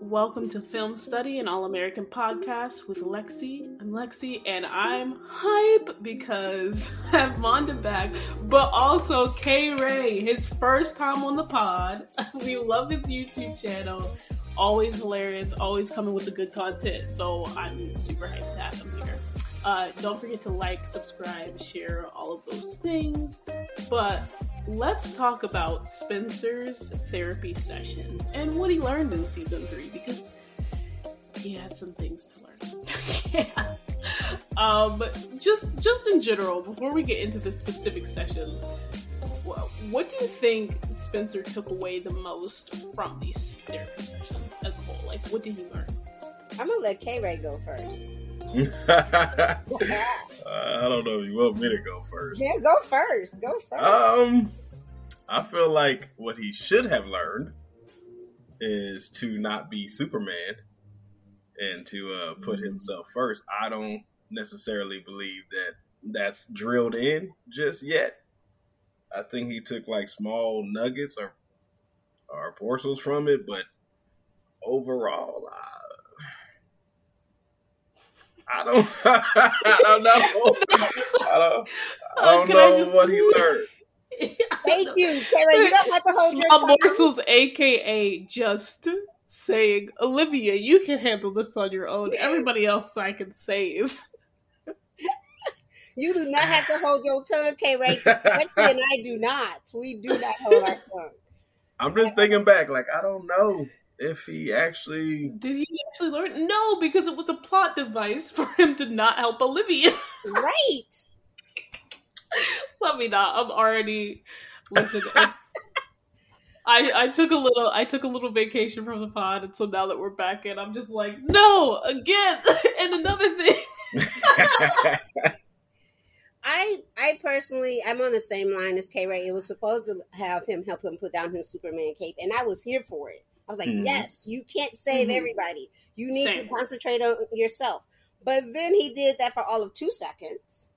Welcome to Film Study, an All American podcast with Lexi. I'm Lexi, and I'm hype because I have Monda back, but also K Ray, his first time on the pod. We love his YouTube channel. Always hilarious, always coming with the good content. So I'm super hyped to have him here. Uh, don't forget to like, subscribe, share all of those things. But let's talk about Spencer's therapy session and what he learned in season three because he had some things to learn. yeah. Um, just just in general, before we get into the specific sessions, what do you think Spencer took away the most from these therapy sessions as a whole? Like, what did he learn? I'm gonna let K Ray go first. I don't know if you want me to go first. Yeah, go first. Go first. Um, I feel like what he should have learned is to not be Superman and to uh, put himself first. I don't necessarily believe that that's drilled in just yet. I think he took like small nuggets or or morsels from it, but overall, I don't. I don't know. I don't. I uh, don't know I what he learned. Thank you, Sarah. You don't have to hold Small morsels, aka just saying, Olivia, you can handle this on your own. Everybody else I can save. You do not have to hold your tongue, K Ray. Lexi and I do not. We do not hold our tongue. I'm just thinking back, like I don't know if he actually did he actually learn? No, because it was a plot device for him to not help Olivia. right. Let me not. I'm already listen. I I took a little I took a little vacation from the pod, and so now that we're back in, I'm just like, no, again, and another thing. I I personally I'm on the same line as K Ray. It was supposed to have him help him put down his Superman cape, and I was here for it. I was like, mm-hmm. yes, you can't save mm-hmm. everybody. You need Same. to concentrate on yourself. But then he did that for all of two seconds,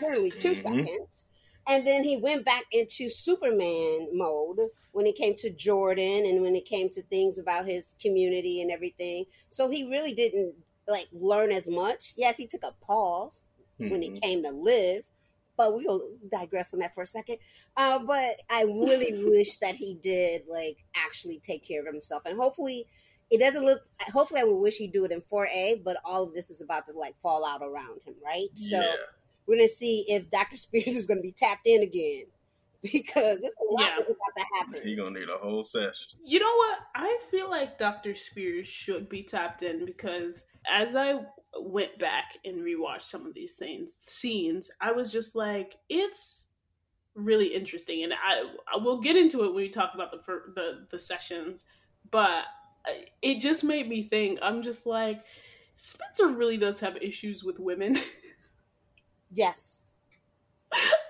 literally 2 mm-hmm. seconds. And then he went back into Superman mode when it came to Jordan and when it came to things about his community and everything. So he really didn't like learn as much. Yes, he took a pause when it mm-hmm. came to live, but we'll digress on that for a second. Uh, but I really wish that he did like actually take care of himself, and hopefully it doesn't look. Hopefully, I would wish he'd do it in four A, but all of this is about to like fall out around him, right? So yeah. we're gonna see if Doctor Spears is gonna be tapped in again because it's a lot yeah. that's about to happen. He gonna need a whole session. You know what? I feel like Doctor Spears should be tapped in because as I went back and rewatched some of these things scenes, I was just like, it's really interesting, and I I will get into it when we talk about the the the sessions, but it just made me think. I'm just like, Spencer really does have issues with women. yes.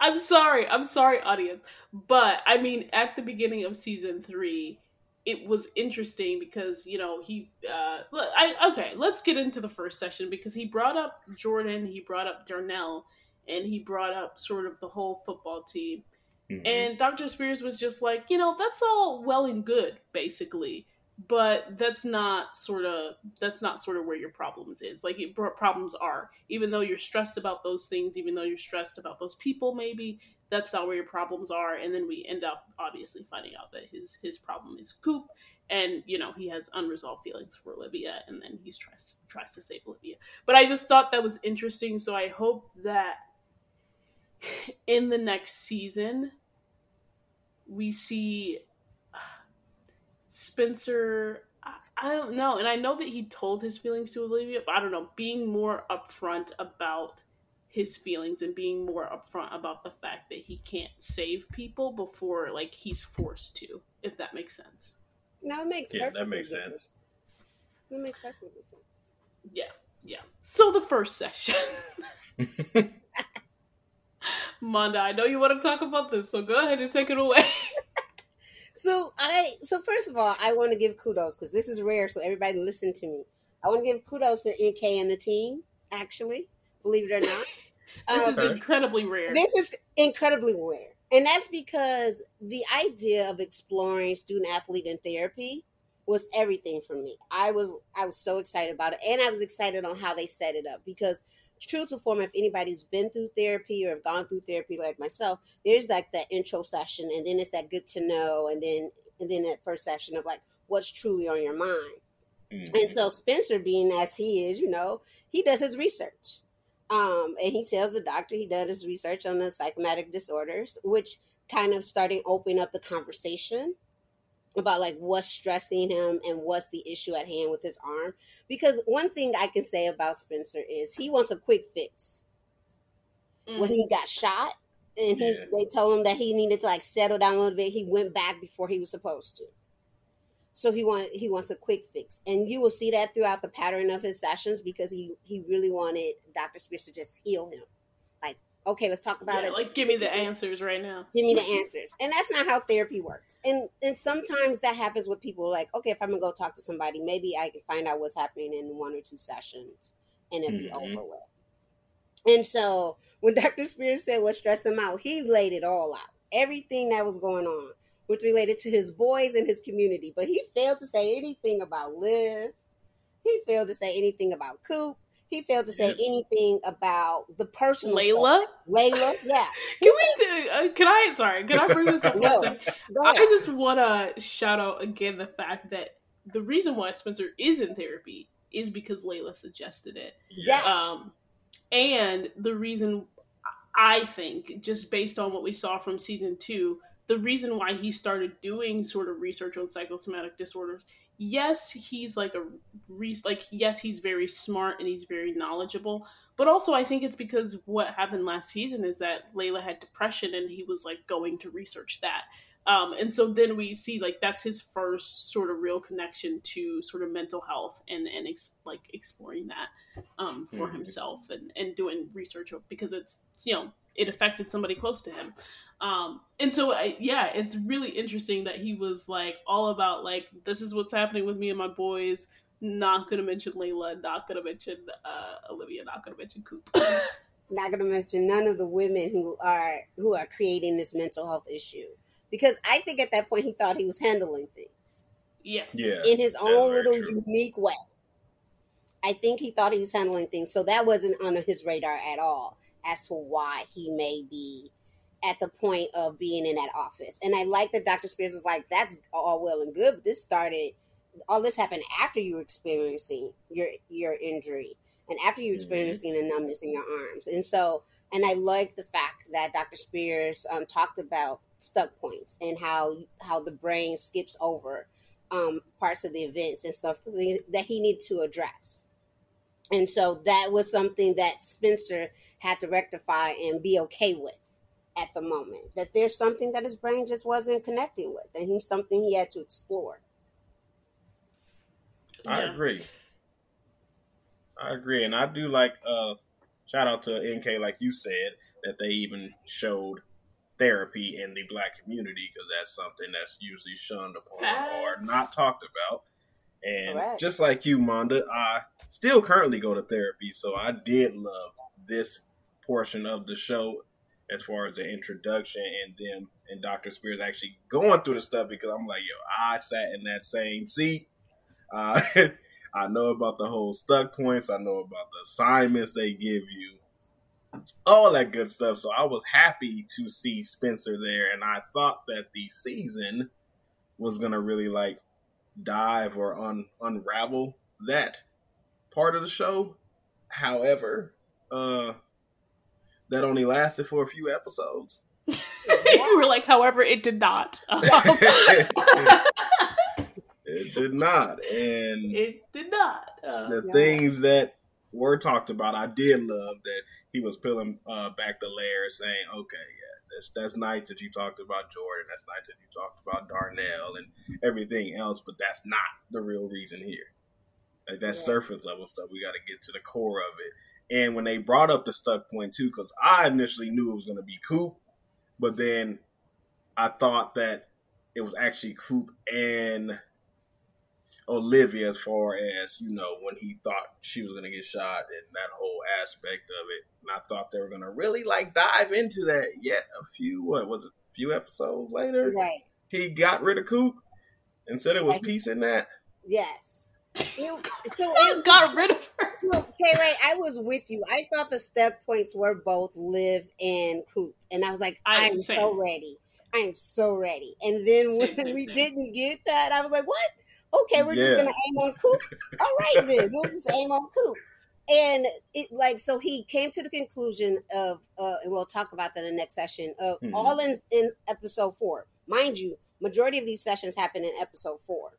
I'm sorry. I'm sorry, audience. But I mean, at the beginning of season three, it was interesting because you know he uh I okay let's get into the first session because he brought up Jordan he brought up Darnell and he brought up sort of the whole football team mm-hmm. and Dr. Spears was just like you know that's all well and good basically but that's not sort of that's not sort of where your problems is like problems are even though you're stressed about those things even though you're stressed about those people maybe that's not where your problems are. And then we end up obviously finding out that his his problem is coop and you know he has unresolved feelings for olivia and then he tries tries to save olivia. But i just thought that was interesting. So i hope that in the next season we see uh, spencer I don't know. And I know that he told his feelings to Olivia, but I don't know, being more upfront about his feelings and being more upfront about the fact that he can't save people before like he's forced to, if that makes sense. No, it makes yeah, that makes sense. sense. That makes perfect sense. Yeah, yeah. So the first session. Monda, I know you want to talk about this, so go ahead and take it away. so I so first of all, I want to give kudos because this is rare, so everybody listen to me. I want to give kudos to NK and the team, actually believe it or not. this um, is incredibly rare. This is incredibly rare. And that's because the idea of exploring student athlete and therapy was everything for me. I was I was so excited about it, and I was excited on how they set it up because true to form, if anybody's been through therapy or have gone through therapy like myself, there's like that intro session, and then it's that good to know, and then and then that first session of like what's truly on your mind. Mm-hmm. And so Spencer, being as he is, you know, he does his research. Um, and he tells the doctor he does his research on the psychomatic disorders, which kind of starting open up the conversation about like what's stressing him and what's the issue at hand with his arm. Because one thing I can say about Spencer is he wants a quick fix. Mm-hmm. When he got shot and he yeah. they told him that he needed to like settle down a little bit, he went back before he was supposed to. So he want he wants a quick fix, and you will see that throughout the pattern of his sessions because he he really wanted Doctor Spears to just heal him. Like, okay, let's talk about yeah, it. Like, give me the answers right now. Give me the answers, and that's not how therapy works. And and sometimes that happens with people. Like, okay, if I'm gonna go talk to somebody, maybe I can find out what's happening in one or two sessions, and it'll mm-hmm. be over with. And so when Dr. Spears said what stressed him out, he laid it all out. Everything that was going on which related to his boys and his community. But he failed to say anything about Liv. He failed to say anything about Coop. He failed to say anything about the personal Layla. Stuff. Layla, yeah. can we do? Uh, can I? Sorry, can I bring this up? no, I just want to shout out again the fact that the reason why Spencer is in therapy is because Layla suggested it. Yes. Um, and the reason I think, just based on what we saw from season two, the reason why he started doing sort of research on psychosomatic disorders yes he's like a re like yes he's very smart and he's very knowledgeable but also i think it's because what happened last season is that layla had depression and he was like going to research that um, and so then we see like that's his first sort of real connection to sort of mental health and and ex- like exploring that um, for mm-hmm. himself and and doing research because it's you know it affected somebody close to him um, and so, I, yeah, it's really interesting that he was like all about like this is what's happening with me and my boys. Not gonna mention Layla. Not gonna mention uh, Olivia. Not gonna mention Coop. not gonna mention none of the women who are who are creating this mental health issue. Because I think at that point he thought he was handling things. Yeah. Yeah. In his own little true. unique way. I think he thought he was handling things. So that wasn't on his radar at all as to why he may be at the point of being in that office. And I like that Dr. Spears was like, that's all well and good, but this started all this happened after you were experiencing your your injury and after you were mm-hmm. experiencing mm-hmm. a numbness in your arms. And so and I like the fact that Dr. Spears um, talked about stuck points and how how the brain skips over um, parts of the events and stuff that he needed to address. And so that was something that Spencer had to rectify and be okay with at the moment. That there's something that his brain just wasn't connecting with, and he's something he had to explore. I yeah. agree. I agree, and I do like uh shout out to NK, like you said, that they even showed therapy in the black community because that's something that's usually shunned upon Facts. or not talked about. And Correct. just like you, Monda, I still currently go to therapy, so I did love this portion of the show as far as the introduction and them and Dr. Spears actually going through the stuff because I'm like, yo, I sat in that same seat. Uh, I know about the whole stuck points. I know about the assignments they give you, all that good stuff. So I was happy to see Spencer there, and I thought that the season was gonna really like dive or un- unravel that part of the show. However, uh, that only lasted for a few episodes. you were like, however, it did not. it did not, and it did not. Uh, the yeah. things that were talked about, I did love that he was peeling uh, back the layers, saying, "Okay, yeah, that's that's nice that you talked about Jordan. That's nice that you talked about Darnell and everything else, but that's not the real reason here. Like that yeah. surface level stuff. We got to get to the core of it." And when they brought up the stuck point too, because I initially knew it was going to be Coop, but then I thought that it was actually Coop and Olivia as far as, you know, when he thought she was going to get shot and that whole aspect of it. And I thought they were going to really like dive into that yet a few, what was it, a few episodes later? Right. He got rid of Coop and said it was peace in that. Yes. You, so you got rid of her. So, okay, right. I was with you. I thought the step points were both Liv and Coop, and I was like, I am so ready. I am so ready. And then when same, we same. didn't get that, I was like, what? Okay, we're yeah. just gonna aim on Coop. All right, then we'll just aim on Coop. And it like so he came to the conclusion of, uh, and we'll talk about that in the next session. Of mm-hmm. all in in episode four, mind you, majority of these sessions happen in episode four.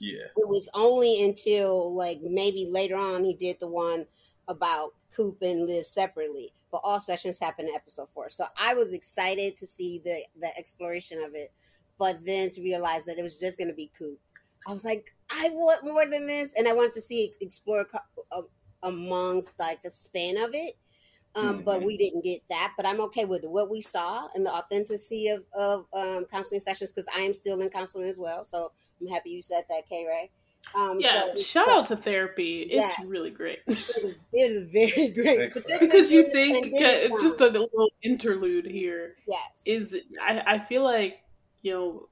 Yeah. It was only until like maybe later on he did the one about Coop and Liv separately. But all sessions happen in episode four. So I was excited to see the the exploration of it. But then to realize that it was just gonna be Coop. I was like, I want more than this. And I wanted to see explore uh, amongst like the span of it. Um, mm-hmm. But we didn't get that. But I'm okay with what we saw and the authenticity of, of um, counseling sessions because I am still in counseling as well. So I'm happy you said that, K Ray. Um, yeah, so shout out to therapy. It's yeah, really great. It is, it is very great because you think it's just a little interlude here. Yes, is I, I feel like you know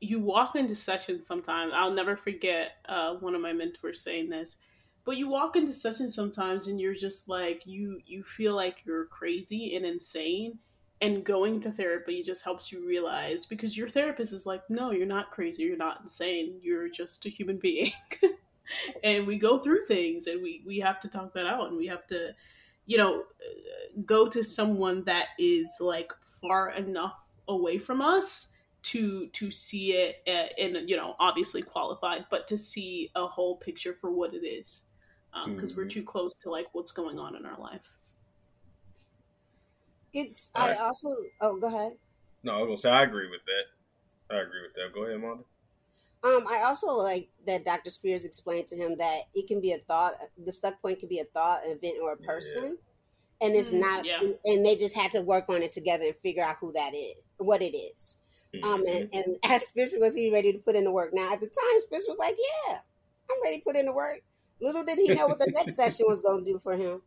you walk into sessions sometimes. I'll never forget uh, one of my mentors saying this. But you walk into sessions sometimes and you're just like you you feel like you're crazy and insane and going to therapy just helps you realize because your therapist is like no you're not crazy you're not insane you're just a human being and we go through things and we we have to talk that out and we have to you know go to someone that is like far enough away from us to to see it and you know obviously qualified but to see a whole picture for what it is because um, mm-hmm. we're too close to like what's going on in our life it's. I also. Oh, go ahead. No, I was gonna say I agree with that. I agree with that. Go ahead, Monda. Um, I also like that Dr. Spears explained to him that it can be a thought. The stuck point can be a thought, an event, or a person, yeah. and it's mm-hmm. not. Yeah. And they just had to work on it together and figure out who that is, what it is. Mm-hmm. Um, and, and as Spencer was he ready to put in the work. Now at the time, Spencer was like, "Yeah, I'm ready to put in the work." Little did he know what the next session was going to do for him.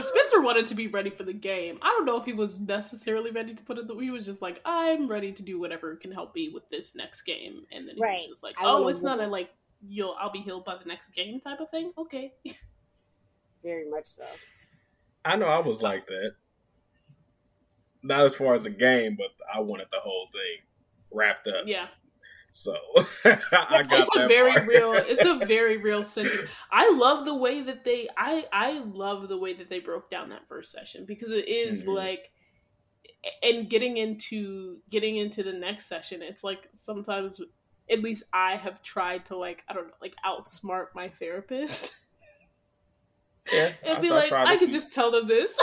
Spencer wanted to be ready for the game. I don't know if he was necessarily ready to put it. He was just like, I'm ready to do whatever can help me with this next game. And then he right. was just like, Oh, it's not a like you'll I'll be healed by the next game type of thing. Okay. Very much so. I know I was like that. Not as far as the game, but I wanted the whole thing wrapped up. Yeah. So I got it's a very part. real. It's a very real sentiment. I love the way that they. I I love the way that they broke down that first session because it is mm-hmm. like, and getting into getting into the next session, it's like sometimes, at least I have tried to like I don't know like outsmart my therapist. Yeah, and I be like, I could just tell them this.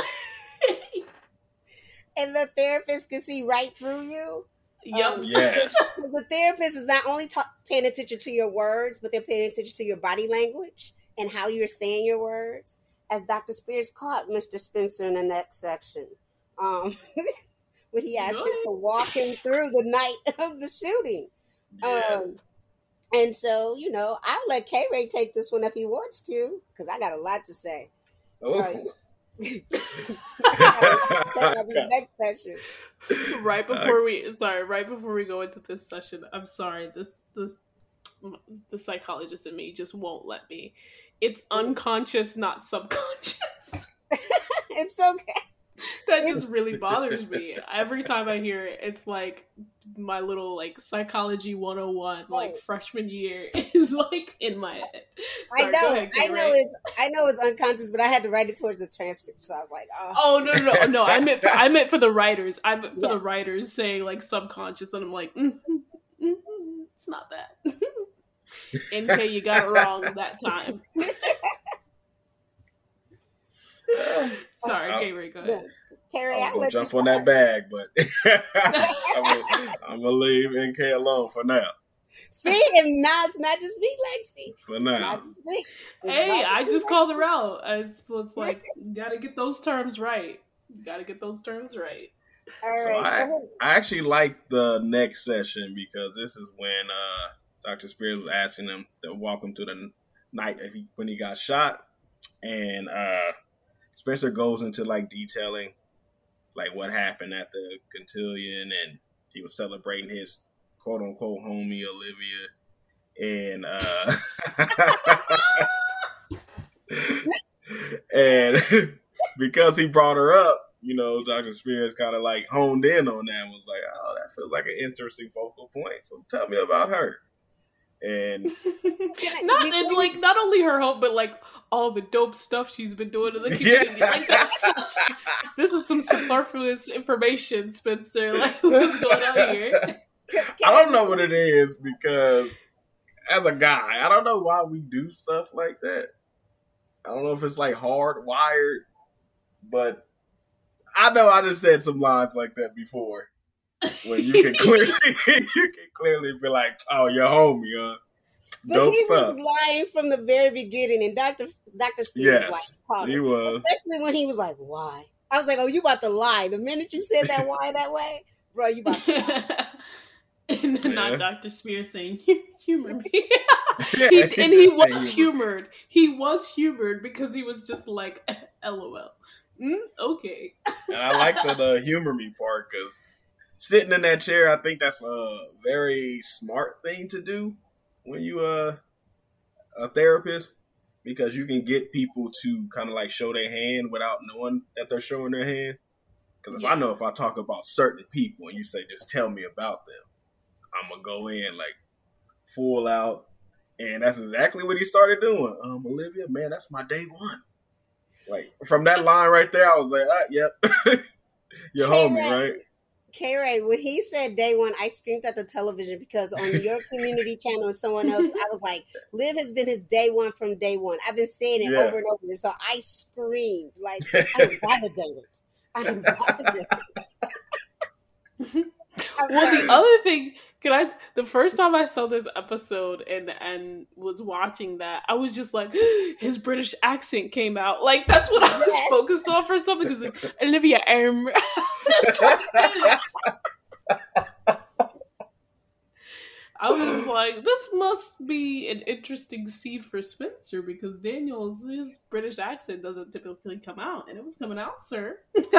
and the therapist can see right through you. Yep. Um, yes. the therapist is not only ta- paying attention to your words, but they're paying attention to your body language and how you're saying your words. As Dr. Spears caught Mr. Spencer in the next section, um, when he asked him to walk him through the night of the shooting. Yeah. Um, and so, you know, I'll let K Ray take this one if he wants to, because I got a lot to say. Oh. Uh, next session. right before we sorry, right before we go into this session, I'm sorry, this this the psychologist in me just won't let me. It's unconscious, not subconscious. it's okay that just really bothers me. Every time I hear it, it's like my little like psychology 101 like freshman year is like in my head. Sorry, I know, ahead, I know right? it's I know it's unconscious, but I had to write it towards the transcript, so I was like, oh, oh no, no, no, no. I meant for, I meant for the writers. I meant for yeah. the writers saying like subconscious, and I'm like, mm-hmm, mm-hmm, it's not that. NK, you got it wrong that time. Sorry, okay, go ahead. K Ray, I'm gonna jump on that bag, but I'm, gonna, leave NK alone for now. See, and now it's not just me, Lexi. For now. Hey, I just called her out. It's, it's like you gotta get those terms right. You gotta get those terms right. All right. So I, I actually like the next session because this is when uh, Dr. Spears was asking him to walk him through the night when he got shot, and uh, Spencer goes into like detailing like what happened at the cotillion and he was celebrating his quote unquote homie Olivia and uh, and because he brought her up, you know, Dr. Spears kind of like honed in on that and was like, "Oh, that feels like an interesting focal point." So tell me about her. And not and like not only her home, but like all the dope stuff she's been doing in the community. Yeah. Like that's such, this is some superfluous information, Spencer. Like what's going on here? I don't know what it is because as a guy, I don't know why we do stuff like that. I don't know if it's like hardwired, but I know I just said some lines like that before. When you can clearly you can clearly be like, "Oh, your homie, huh?" But Dope he stuff. was lying from the very beginning, and Doctor Doctor Spears yes, was like, he was, especially when he was like, "Why?" I was like, "Oh, you about to lie?" The minute you said that "why" that way, bro, you about to lie. and yeah. not Doctor Spears saying, "Humor me." yeah, he, and he was humored. He was humored because he was just like, "LOL." Mm, okay. and I like the, the humor me part because sitting in that chair, I think that's a very smart thing to do when you uh a therapist because you can get people to kind of like show their hand without knowing that they're showing their hand. Because if yeah. I know if I talk about certain people and you say just tell me about them, I'm gonna go in like full out, and that's exactly what he started doing. Um, Olivia, man, that's my day one. Like from that line right there, I was like, ah, yep, your homie, right? K Ray, when he said day one, I screamed at the television because on your community channel and someone else, I was like, Liv has been his day one from day one. I've been saying it yeah. over and over. So I screamed, like, I'm validated. I'm validated. well, the other thing can I? The first time I saw this episode and and was watching that, I was just like, his British accent came out. Like that's what I was yes. focused on for something. Because Olivia, um, I was like, this must be an interesting seed for Spencer because Daniel's his British accent doesn't typically come out, and it was coming out, sir.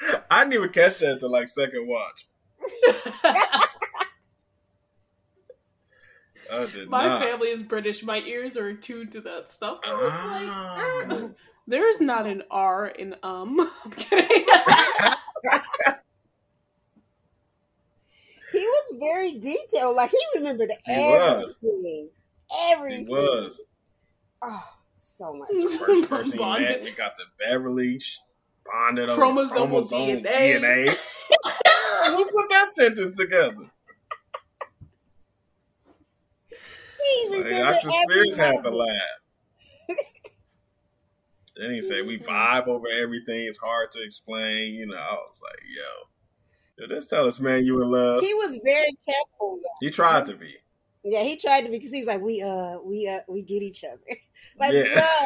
I didn't even catch that until like second watch. My not. family is British. My ears are tuned to that stuff. Ah. Like, there's not an R in um. I'm kidding. he was very detailed. Like he remembered he everything. Was. Everything. He was. Oh, so much. The first person he met, we got the Beverly bonded chromosomal, chromosomal DNA. DNA. Who put that sentence together? Like, Dr. Spears had to laugh. then he said, "We vibe over everything. It's hard to explain." You know, I was like, "Yo, yo just tell us, man, you in love." He was very careful. Though. He tried to be. Yeah, he tried to be because he was like, "We uh, we uh, we get each other." like, yeah.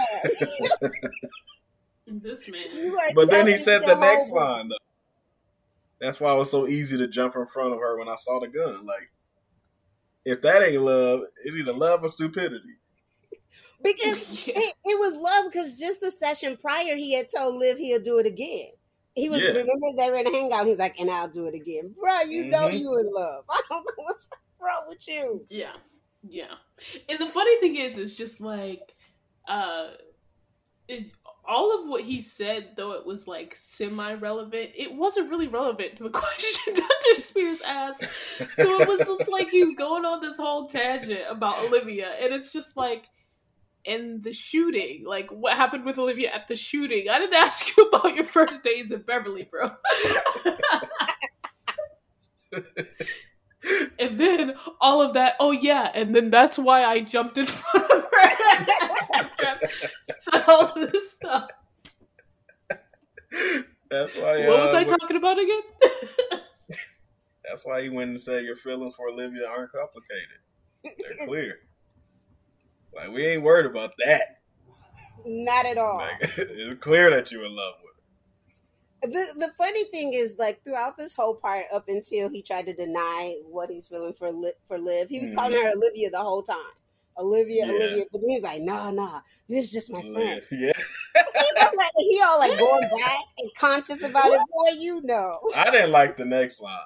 This man. But then he said the next line though. That's why it was so easy to jump in front of her when I saw the gun. Like, if that ain't love, it's either love or stupidity. Because yeah. it, it, was love because just the session prior he had told Liv he'll do it again. He was yeah. remember they were in a hangout. He's like, and I'll do it again, bro. You mm-hmm. know you in love. I don't know what's wrong with you. Yeah, yeah. And the funny thing is, it's just like, uh, it, all of what he said, though it was like semi relevant, it wasn't really relevant to the question Dr. Spears asked. So it was just like he's going on this whole tangent about Olivia, and it's just like in the shooting, like what happened with Olivia at the shooting. I didn't ask you about your first days in Beverly, bro. and then all of that. Oh yeah, and then that's why I jumped in front of her. Said all this stuff. That's why. What uh, was I talking about again? that's why he went and said your feelings for Olivia aren't complicated. They're clear. Like we ain't worried about that. Not at all. Like, it's clear that you're in love with the the funny thing is like throughout this whole part up until he tried to deny what he's feeling for Liv, for Liv, he was mm-hmm. calling her Olivia the whole time. Olivia, yeah. Olivia, but then he's like, nah, nah, this is just my friend. Yeah. he, like, he all like going back and conscious about it. Boy, you know. I didn't like the next line.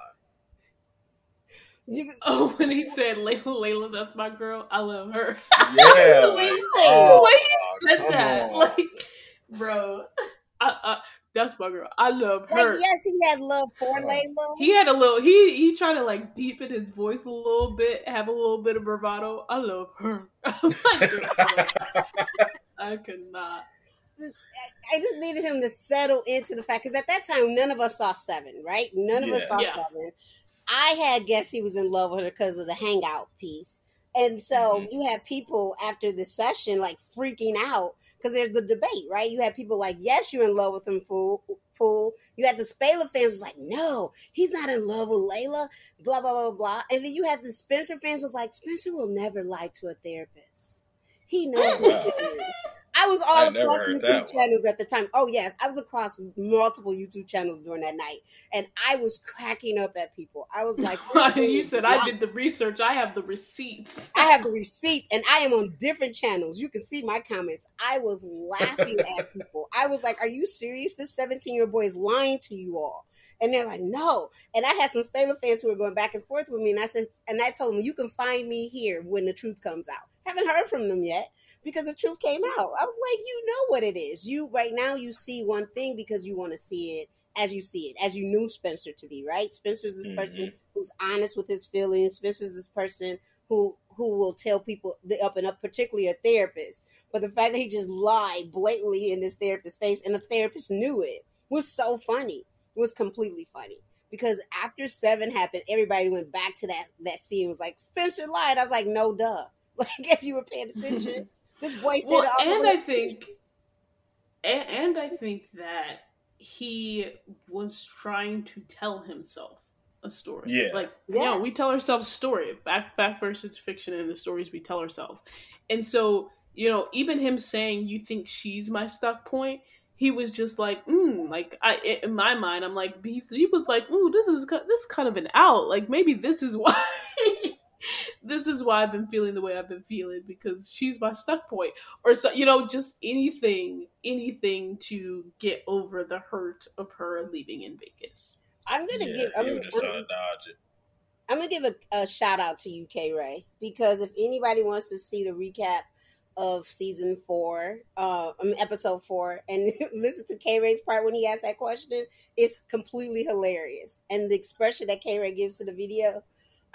You, oh, when he said Layla, Layla, that's my girl. I love her. Yeah, the way, oh, the way he said that, on. like, bro, I, I, that's my girl. I love her. Like, yes, he had love for Layla. He had a little. He he tried to like deepen his voice a little bit, have a little bit of bravado. I love her. I could not. I just needed him to settle into the fact because at that time none of us saw Seven, right? None of yeah. us saw yeah. Seven. I had guessed he was in love with her because of the hangout piece. And so mm-hmm. you have people after the session like freaking out because there's the debate, right? You have people like, yes, you're in love with him, fool. fool. You had the Spela fans was like, no, he's not in love with Layla, blah, blah, blah, blah. And then you had the Spencer fans was like, Spencer will never lie to a therapist. He knows what to do. I was all I across YouTube channels at the time. Oh yes, I was across multiple YouTube channels during that night, and I was cracking up at people. I was like, "You said I did the research. I have the receipts. I have the receipts, and I am on different channels. You can see my comments. I was laughing at people. I was like, "Are you serious? This seventeen-year-old boy is lying to you all." And they're like, no. And I had some Spela fans who were going back and forth with me. And I said, and I told them, you can find me here when the truth comes out. Haven't heard from them yet because the truth came out. I was like, you know what it is. You right now you see one thing because you want to see it as you see it, as you knew Spencer to be, right? Spencer's this mm-hmm. person who's honest with his feelings. Spencer's this person who who will tell people the up and up, particularly a therapist. But the fact that he just lied blatantly in this therapist's face and the therapist knew it was so funny. It was completely funny. Because after seven happened, everybody went back to that that scene. Was like Spencer lied. I was like, no, duh. Like if you were paying attention, this boy said, well, and I think, and, and I think that he was trying to tell himself a story. Yeah, like yeah, you know, we tell ourselves a story. Fact, fact versus fiction, and the stories we tell ourselves. And so, you know, even him saying, "You think she's my stuck point." He was just like, mm, like I in my mind, I'm like, he was like, "Ooh, this is this is kind of an out. Like maybe this is why this is why I've been feeling the way I've been feeling because she's my stuck point. Or so you know, just anything, anything to get over the hurt of her leaving in Vegas. I'm gonna yeah, give I'm, I'm, dodge it. I'm gonna give a, a shout out to you, K Ray, because if anybody wants to see the recap of season four, uh, I mean, episode four, and listen to K Ray's part when he asked that question, it's completely hilarious. And the expression that K Ray gives to the video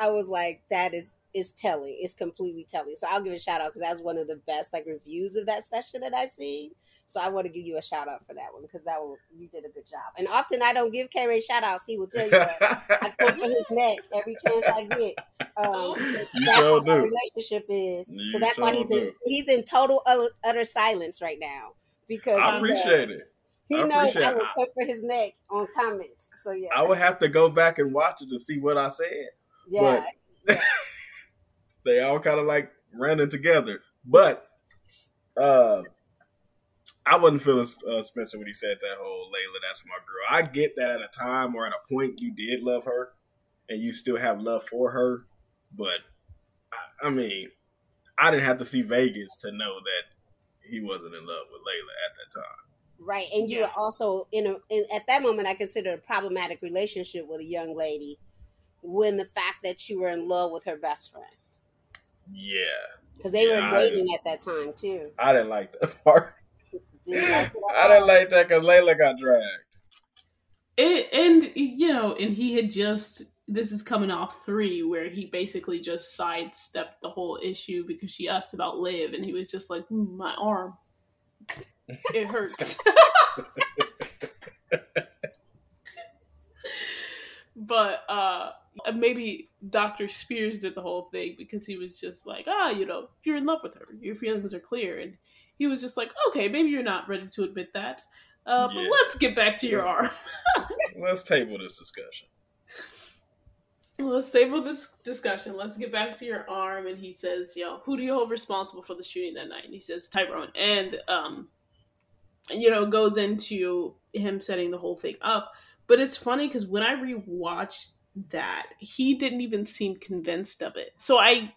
I was like, that is is telling. It's completely telling. So I'll give a shout out because that was one of the best like reviews of that session that I seen. So I want to give you a shout out for that one because that one you did a good job. And often I don't give K Ray shout outs. He will tell you that. I come for his neck every chance I get. Um, that's what do. relationship is. You so that's why he's in, he's in total utter silence right now because I appreciate it. He I knows I will cut for his neck on comments. So yeah, I would have to go back and watch it to see what I said. Yeah. But they all kind of like running together. But uh I wasn't feeling uh, Spencer when he said that whole Layla, that's my girl. I get that at a time or at a point you did love her and you still have love for her. But I, I mean, I didn't have to see Vegas to know that he wasn't in love with Layla at that time. Right, and you yeah. were also in a in, at that moment. I considered a problematic relationship with a young lady when the fact that you were in love with her best friend. Yeah. Because they yeah, were dating at that time too. I didn't like that part. Like I didn't like that because Layla got dragged. It, and you know, and he had just this is coming off three where he basically just sidestepped the whole issue because she asked about Liv and he was just like, mm, my arm, it hurts. but uh maybe Dr. Spears did the whole thing because he was just like, ah, you know, you're in love with her. Your feelings are clear. And he was just like, okay, maybe you're not ready to admit that. Uh, yeah. But let's get back to your arm. let's table this discussion. Let's table this discussion. Let's get back to your arm. And he says, you know, who do you hold responsible for the shooting that night? And he says, Tyrone. And, um, you know, goes into him setting the whole thing up. But it's funny because when I rewatched that he didn't even seem convinced of it. So I,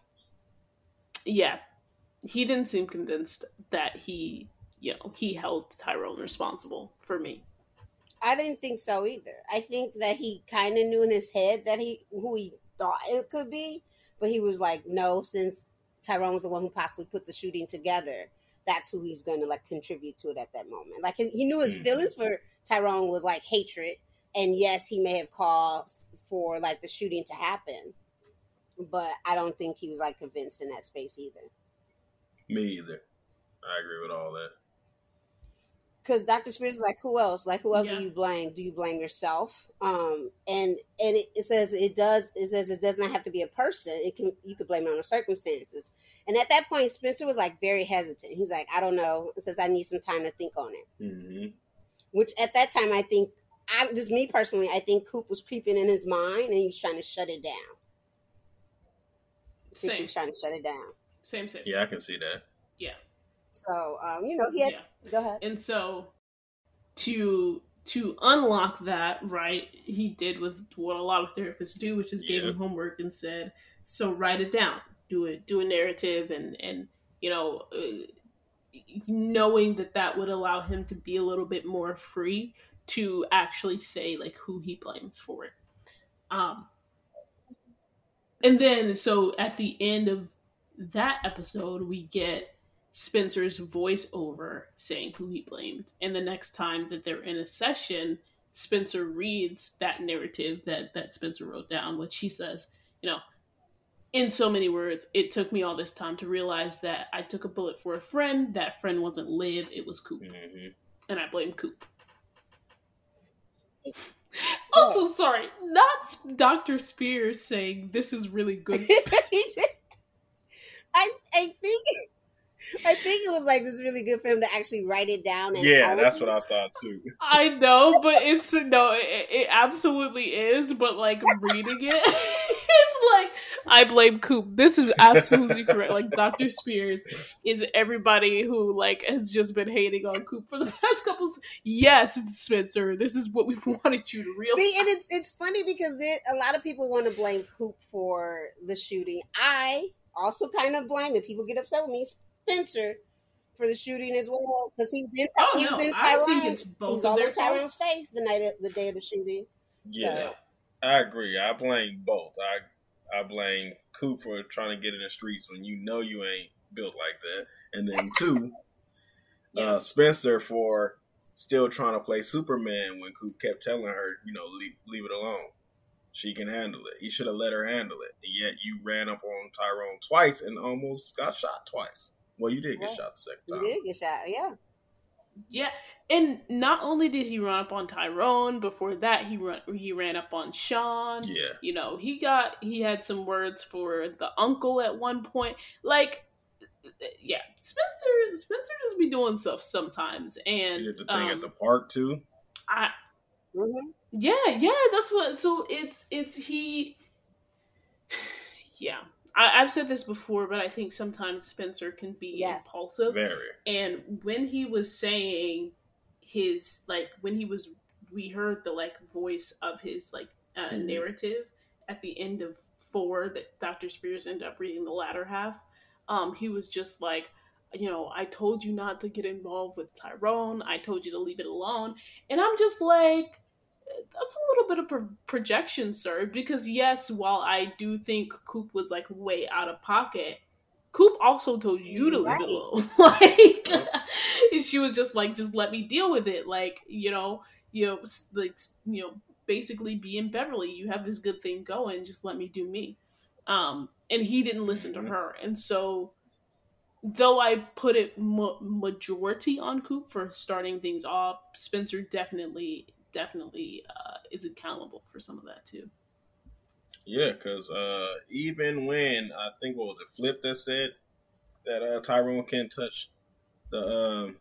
yeah, he didn't seem convinced that he, you know, he held Tyrone responsible for me. I didn't think so either. I think that he kind of knew in his head that he who he thought it could be, but he was like, no, since Tyrone was the one who possibly put the shooting together, that's who he's going to like contribute to it at that moment. Like he knew his mm-hmm. feelings for Tyrone was like hatred, and yes, he may have caused for like the shooting to happen, but I don't think he was like convinced in that space either. Me either. I agree with all that. Because Dr. Spears is like, who else? Like, who else yeah. do you blame? Do you blame yourself? Um, and and it, it, says it does. It says it does not have to be a person. It can you could blame it on the circumstances. And at that point, Spencer was like very hesitant. He's like, I don't know. It says I need some time to think on it. Mm-hmm. Which at that time, I think I just me personally, I think Coop was creeping in his mind and he was trying to shut it down. Same. He was trying to shut it down. Same, same. Yeah, I can see that. Yeah. So, um, you know, he had, yeah. go ahead. And so to to unlock that, right, he did with what a lot of therapists do, which is gave him homework and said, "So write it down, do it, do a narrative, and and you know, uh, knowing that that would allow him to be a little bit more free to actually say like who he blames for it. Um, and then so at the end of that episode, we get Spencer's voiceover saying who he blamed. And the next time that they're in a session, Spencer reads that narrative that that Spencer wrote down, which he says, you know, in so many words, it took me all this time to realize that I took a bullet for a friend. That friend wasn't Liv, it was Coop. Mm-hmm. And I blame Coop. Oh. Also, sorry, not Dr. Spears saying this is really good. I I think I think it was like this really good for him to actually write it down. yeah, that's what I thought too. I know, but it's no, it, it absolutely is. But like reading it, it's like I blame Coop. This is absolutely correct. Like Dr. Spears is everybody who like has just been hating on Coop for the past couple. Yes, it's Spencer. This is what we've wanted you to realize. See, and it's it's funny because there a lot of people want to blame Coop for the shooting. I also kind of blame it. People get upset with me Spencer for the shooting as well because he was in, oh, he was no, in Tyrone's. He was all in Tyrone's face the night of the day of the shooting. Yeah, so. I agree. I blame both. I I blame Coop for trying to get in the streets when you know you ain't built like that, and then two, yeah. uh, Spencer for still trying to play Superman when Coop kept telling her, you know, leave, leave it alone. She can handle it. He should have let her handle it. And yet you ran up on Tyrone twice and almost got shot twice. Well, you did get yeah. shot the second time. You did get shot, yeah. Yeah, and not only did he run up on Tyrone, before that he run he ran up on Sean. Yeah, you know he got he had some words for the uncle at one point. Like, yeah, Spencer Spencer just be doing stuff sometimes, and he did the thing um, at the park too. I, mm-hmm. yeah, yeah, that's what. So it's it's he, yeah. I, have said this before, but I think sometimes Spencer can be yes. impulsive. Very. And when he was saying his like when he was we heard the like voice of his like uh, mm-hmm. narrative at the end of four that Dr. Spears ended up reading the latter half. Um, he was just like, you know, I told you not to get involved with Tyrone. I told you to leave it alone. And I'm just like, that's a little bit of pro- projection, sir. Because yes, while I do think Coop was like way out of pocket, Coop also told you to leave it alone. like she was just like, just let me deal with it. Like you know, you know, like you know, basically be in Beverly. You have this good thing going. Just let me do me. Um, and he didn't listen to mm-hmm. her, and so though I put it ma- majority on Coop for starting things off, Spencer definitely definitely uh, is accountable for some of that too. Yeah, because uh, even when I think what was it, Flip that said that uh, Tyrone can't touch the um,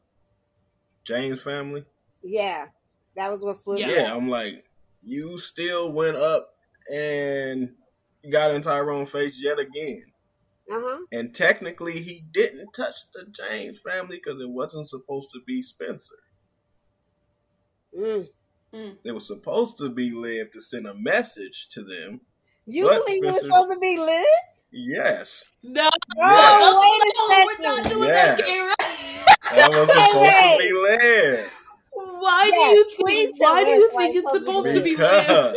James family. Yeah, that was what Flip. Yeah. yeah, I'm like, you still went up and got in Tyrone's face yet again. Uh-huh. And technically, he didn't touch the James family because it wasn't supposed to be Spencer. Mm. Mm. It was supposed to be Liv to send a message to them. You believe it was supposed to be Liv? Yes. No, yes. no, no, we're not doing yes. that game right. That was supposed to be Liv. Why yes, do you think? Why do you think it's supposed to be Liv?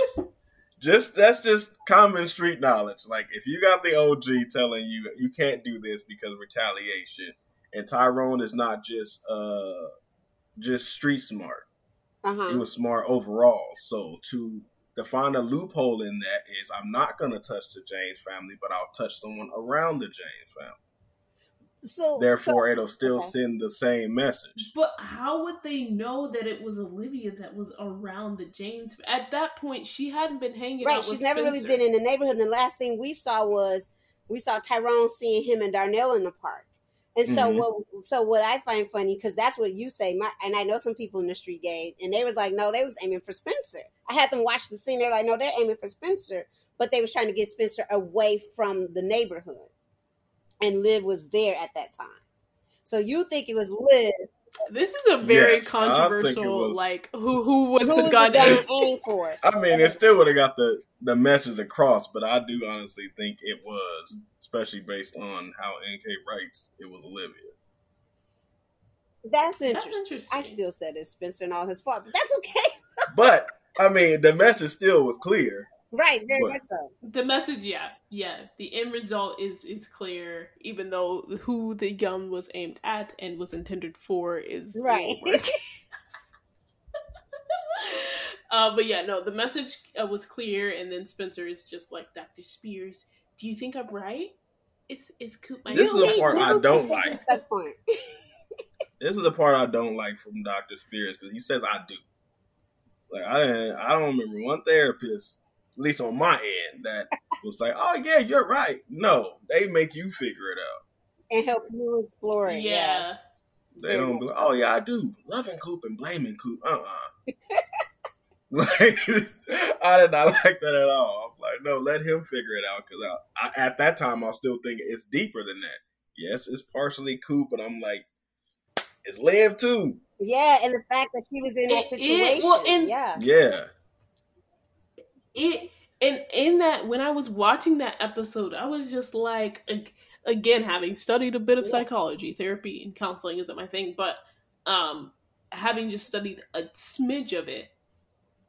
just that's just common street knowledge. Like if you got the OG telling you you can't do this because of retaliation, and Tyrone is not just uh just street smart. Uh-huh. He was smart overall. So to define a loophole in that is I'm not going to touch the James family, but I'll touch someone around the James family. So therefore, so, it'll still okay. send the same message. But how would they know that it was Olivia that was around the James? At that point, she hadn't been hanging out. right. She's never Spencer. really been in the neighborhood. And the last thing we saw was we saw Tyrone seeing him and Darnell in the park. And so mm-hmm. what so what I find funny because that's what you say, my, and I know some people in the street game, and they was like, no, they was aiming for Spencer. I had them watch the scene. They're like, no, they're aiming for Spencer, but they was trying to get Spencer away from the neighborhood, and Liv was there at that time. So you think it was Liv? This is a very yes, controversial, like who who was who the was gun, the aim for? I mean, it still would have got the the message across, but I do honestly think it was especially based on how NK writes, it was Olivia. That's interesting. that's interesting. I still said it's Spencer and all his fault, but that's okay. but I mean, the message still was clear. Right, very but, much so. The message, yeah, yeah. The end result is is clear, even though who the gun was aimed at and was intended for is right. uh, but yeah, no, the message uh, was clear, and then Spencer is just like Dr. Spears do you think I'm right? It's it's Coop. This is the part I don't like. this is the part I don't like from Doctor Spears because he says I do. Like I didn't, I don't remember one therapist, at least on my end, that was like, "Oh yeah, you're right." No, they make you figure it out and help you explore it. Yeah. yeah. They don't be like, "Oh yeah, I do." Loving Coop and blaming Coop. Uh uh-uh. uh Like I did not like that at all. I'm like, no, let him figure it out because I, I, at that time I was still thinking it's deeper than that. Yes, it's partially Coop, but I'm like, it's Liv too. Yeah, and the fact that she was in that situation. It, well, and, yeah, yeah. It and in that when I was watching that episode, I was just like, again, having studied a bit of yeah. psychology, therapy, and counseling isn't my thing, but um, having just studied a smidge of it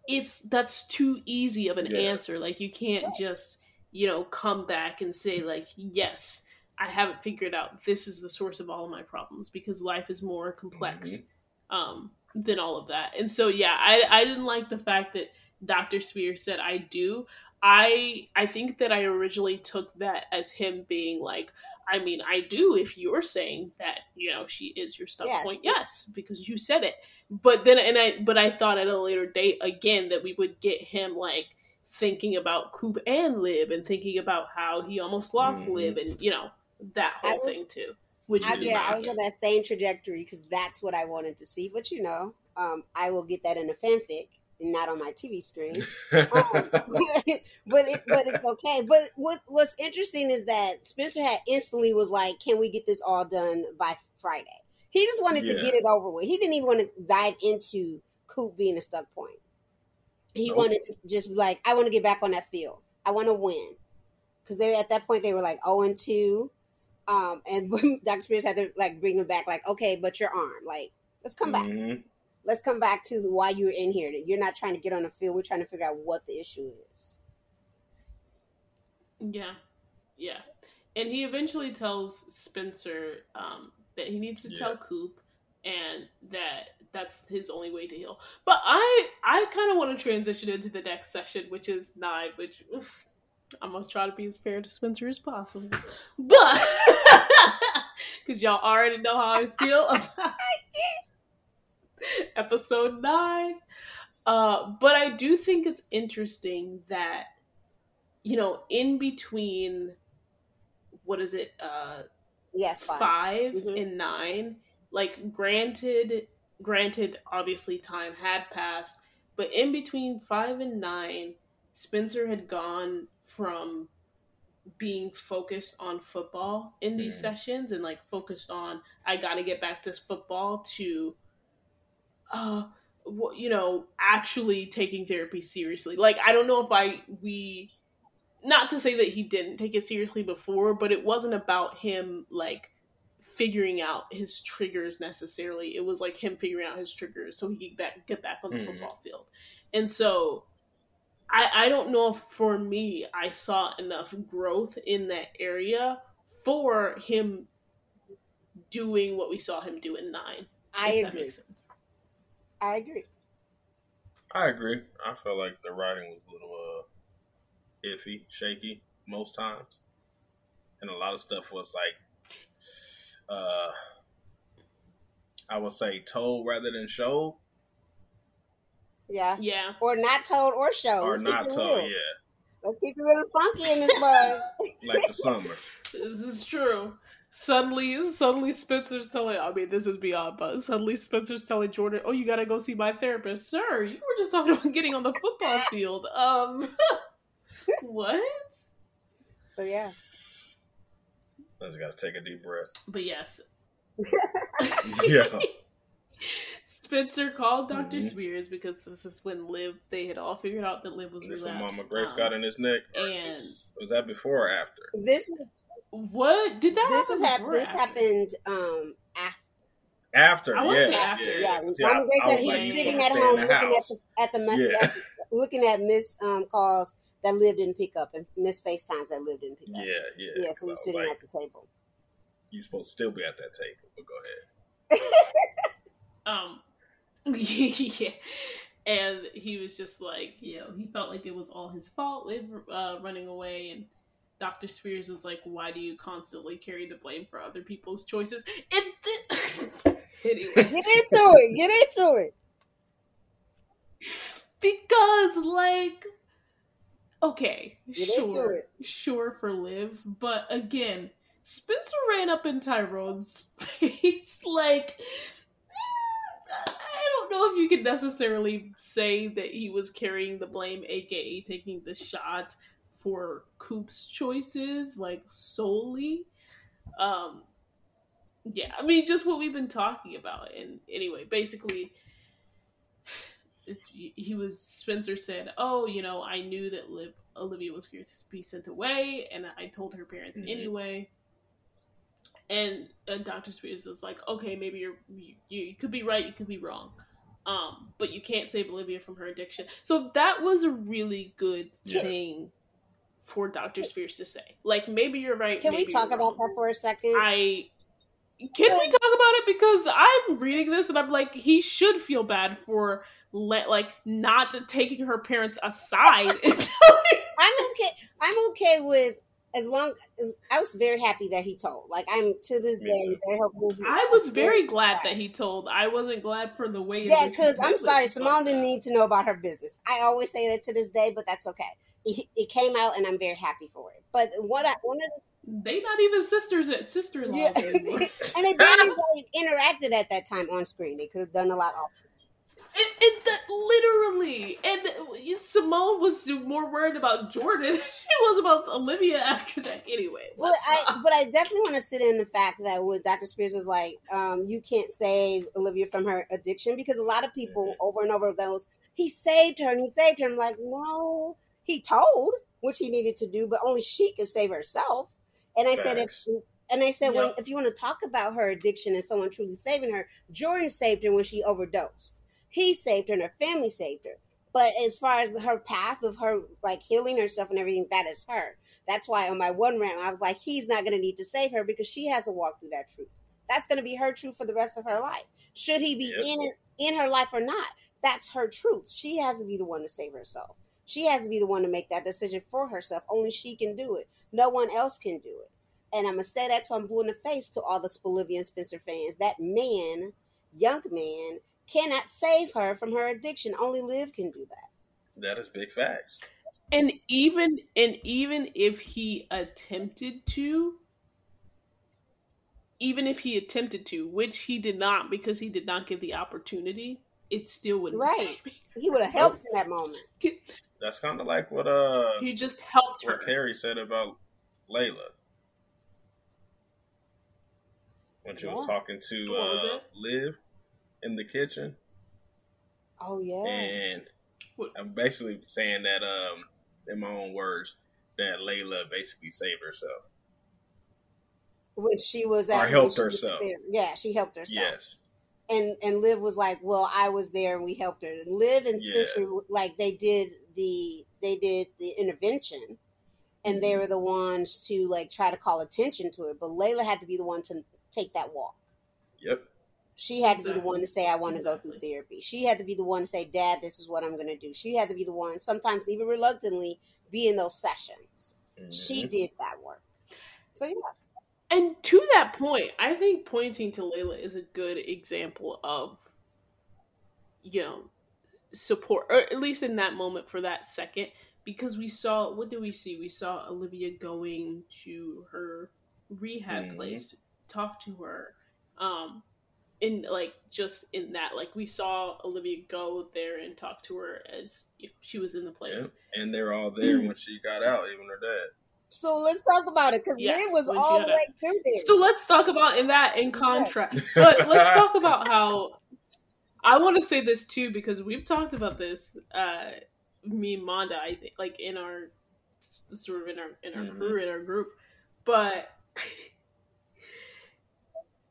it's that's too easy of an yeah. answer. Like you can't just, you know, come back and say like, yes, I haven't figured out this is the source of all of my problems because life is more complex mm-hmm. um, than all of that. And so yeah, I I didn't like the fact that Dr. Spear said I do. I I think that I originally took that as him being like, I mean, I do if you're saying that, you know, she is your stuff yes. point. Yes, because you said it. But then and I but I thought at a later date again that we would get him like thinking about Coop and Liv and thinking about how he almost lost mm. Liv and, you know, that whole was, thing too. Which I, yeah, I was on that same trajectory because that's what I wanted to see. But you know, um, I will get that in a fanfic not on my TV screen. um, but it, but it's okay. But what what's interesting is that Spencer had instantly was like, "Can we get this all done by Friday?" He just wanted yeah. to get it over with. He didn't even want to dive into Coop being a stuck point. He nope. wanted to just like, "I want to get back on that field. I want to win." Because they at that point they were like zero oh and two, um, and Dr. Spears had to like bring him back. Like, okay, but your arm, like, let's come mm-hmm. back let's come back to why you're in here. You're not trying to get on the field. We're trying to figure out what the issue is. Yeah, yeah. And he eventually tells Spencer um, that he needs to yeah. tell Coop and that that's his only way to heal. But I I kind of want to transition into the next session, which is nine, which oof, I'm gonna try to be as fair to Spencer as possible, but because y'all already know how I feel about episode nine. Uh, but I do think it's interesting that, you know, in between, what is it? Uh, yes, five, 5 mm-hmm. and nine. Like, granted, granted, obviously time had passed, but in between five and nine, Spencer had gone from being focused on football in these mm. sessions and like focused on I got to get back to football to uh you know actually taking therapy seriously like i don't know if i we not to say that he didn't take it seriously before but it wasn't about him like figuring out his triggers necessarily it was like him figuring out his triggers so he could back, get back on the mm-hmm. football field and so I, I don't know if for me I saw enough growth in that area for him doing what we saw him do in nine. I agree. I agree. I agree. I felt like the writing was a little uh, iffy, shaky most times, and a lot of stuff was like, uh, I would say told rather than showed. Yeah. Yeah. Or not told or showed. Or not told, yeah. Let's keep it really funky in this bug. like the summer. This is true. Suddenly, suddenly Spencer's telling. I mean, this is beyond, but suddenly Spencer's telling Jordan, "Oh, you gotta go see my therapist, sir. You were just talking about getting on the football field. Um, what? So yeah, I just gotta take a deep breath. But yes, yeah. Spencer called doctor mm-hmm. Spears because this is when Liv they had all figured out that Liv was. This when Mama Grace um, got in his neck, and just, was that before or after? This what did that? This was hap- This after? happened um after. After, yeah, after. yeah, yeah. Mama Grace said he was sitting at home looking at the, at the yeah. at, looking at Miss um calls that Liv didn't pick up and Miss FaceTimes that Liv didn't pick up. Yeah, yeah. Yeah, so he was sitting like, at the table. You supposed to still be at that table, but go ahead. um, yeah. And he was just like, you know, he felt like it was all his fault, with uh, running away, and Dr. Spears was like, "Why do you constantly carry the blame for other people's choices?" And th- anyway, get into it. Get into it. Because, like, okay, get sure, sure for Liv, but again, Spencer ran up in Tyrone's face. like, I don't know if you could necessarily say that he was carrying the blame, aka taking the shot for Coop's choices, like solely. Um, yeah, I mean, just what we've been talking about. And anyway, basically, he was Spencer said, "Oh, you know, I knew that Liv, Olivia was going to be sent away, and I told her parents mm-hmm. anyway." And, and Dr. Spears was like, okay, maybe you're you, you could be right, you could be wrong. Um, but you can't save Olivia from her addiction. So that was a really good yes. thing for Dr. Spears to say. Like maybe you're right. Can we talk about that for a second? I can we talk about it because I'm reading this and I'm like he should feel bad for let like not taking her parents aside. I'm okay. I'm okay with as long as I was very happy that he told. Like I'm to this day very hopeful. I was very glad that he told. I wasn't glad for the way. Yeah, because I'm sorry, Simone didn't need to know about her business. I always say that to this day, but that's okay. It, it came out, and I'm very happy for it. But what I one of the, they not even sisters at sister in law yeah. and they barely interacted at that time on screen. They could have done a lot off it, it that literally, and Simone was more worried about Jordan she was about Olivia after that. Anyway, but I but I definitely want to sit in the fact that what Dr. Spears was like, um, you can't save Olivia from her addiction because a lot of people mm-hmm. over and over goes, he saved her and he saved her. I'm like, no, he told which he needed to do, but only she could save herself. And I said, if and I said, yep. well, if you want to talk about her addiction and someone truly saving her, Jordan saved her when she overdosed. He saved her and her family saved her. But as far as her path of her like healing herself and everything, that is her. That's why on my one rant, I was like, he's not going to need to save her because she has to walk through that truth. That's going to be her truth for the rest of her life. Should he be in in her life or not? That's her truth. She has to be the one to save herself. She has to be the one to make that decision for herself. Only she can do it. No one else can do it. And I'm gonna say that to I'm blue in the face to all the Spolivian Spencer fans. That man, young man, cannot save her from her addiction. Only Liv can do that. That is big facts. And even and even if he attempted to, even if he attempted to, which he did not because he did not get the opportunity, it still wouldn't right. He would have helped in that moment. That's kind of like what uh he just helped what her. Carrie said about Layla when she yeah. was talking to uh, Liv in the kitchen. Oh yeah. And I'm basically saying that um in my own words that Layla basically saved herself. When she was at or helped herself. Yeah, she helped herself. Yes. And and Liv was like, "Well, I was there and we helped her." Liv and Spencer yeah. like they did the they did the intervention, and they mm-hmm. were the ones to like try to call attention to it. But Layla had to be the one to take that walk. Yep. She had exactly. to be the one to say, "I want to exactly. go through therapy." She had to be the one to say, "Dad, this is what I'm going to do." She had to be the one, sometimes even reluctantly, be in those sessions. Mm-hmm. She did that work. So yeah. And to that point, I think pointing to Layla is a good example of, you know, support, or at least in that moment for that second, because we saw what do we see? We saw Olivia going to her rehab mm-hmm. place, talk to her, um, in like just in that, like we saw Olivia go there and talk to her as you know, she was in the place, and they're all there when she got out, even her dad. So let's talk about it because yeah, Lynn was all the way through there. So let's talk about in that in contrast. but let's talk about how I want to say this too because we've talked about this. Uh, me and Manda, I think, like in our sort of in our in our mm-hmm. crew in our group, but.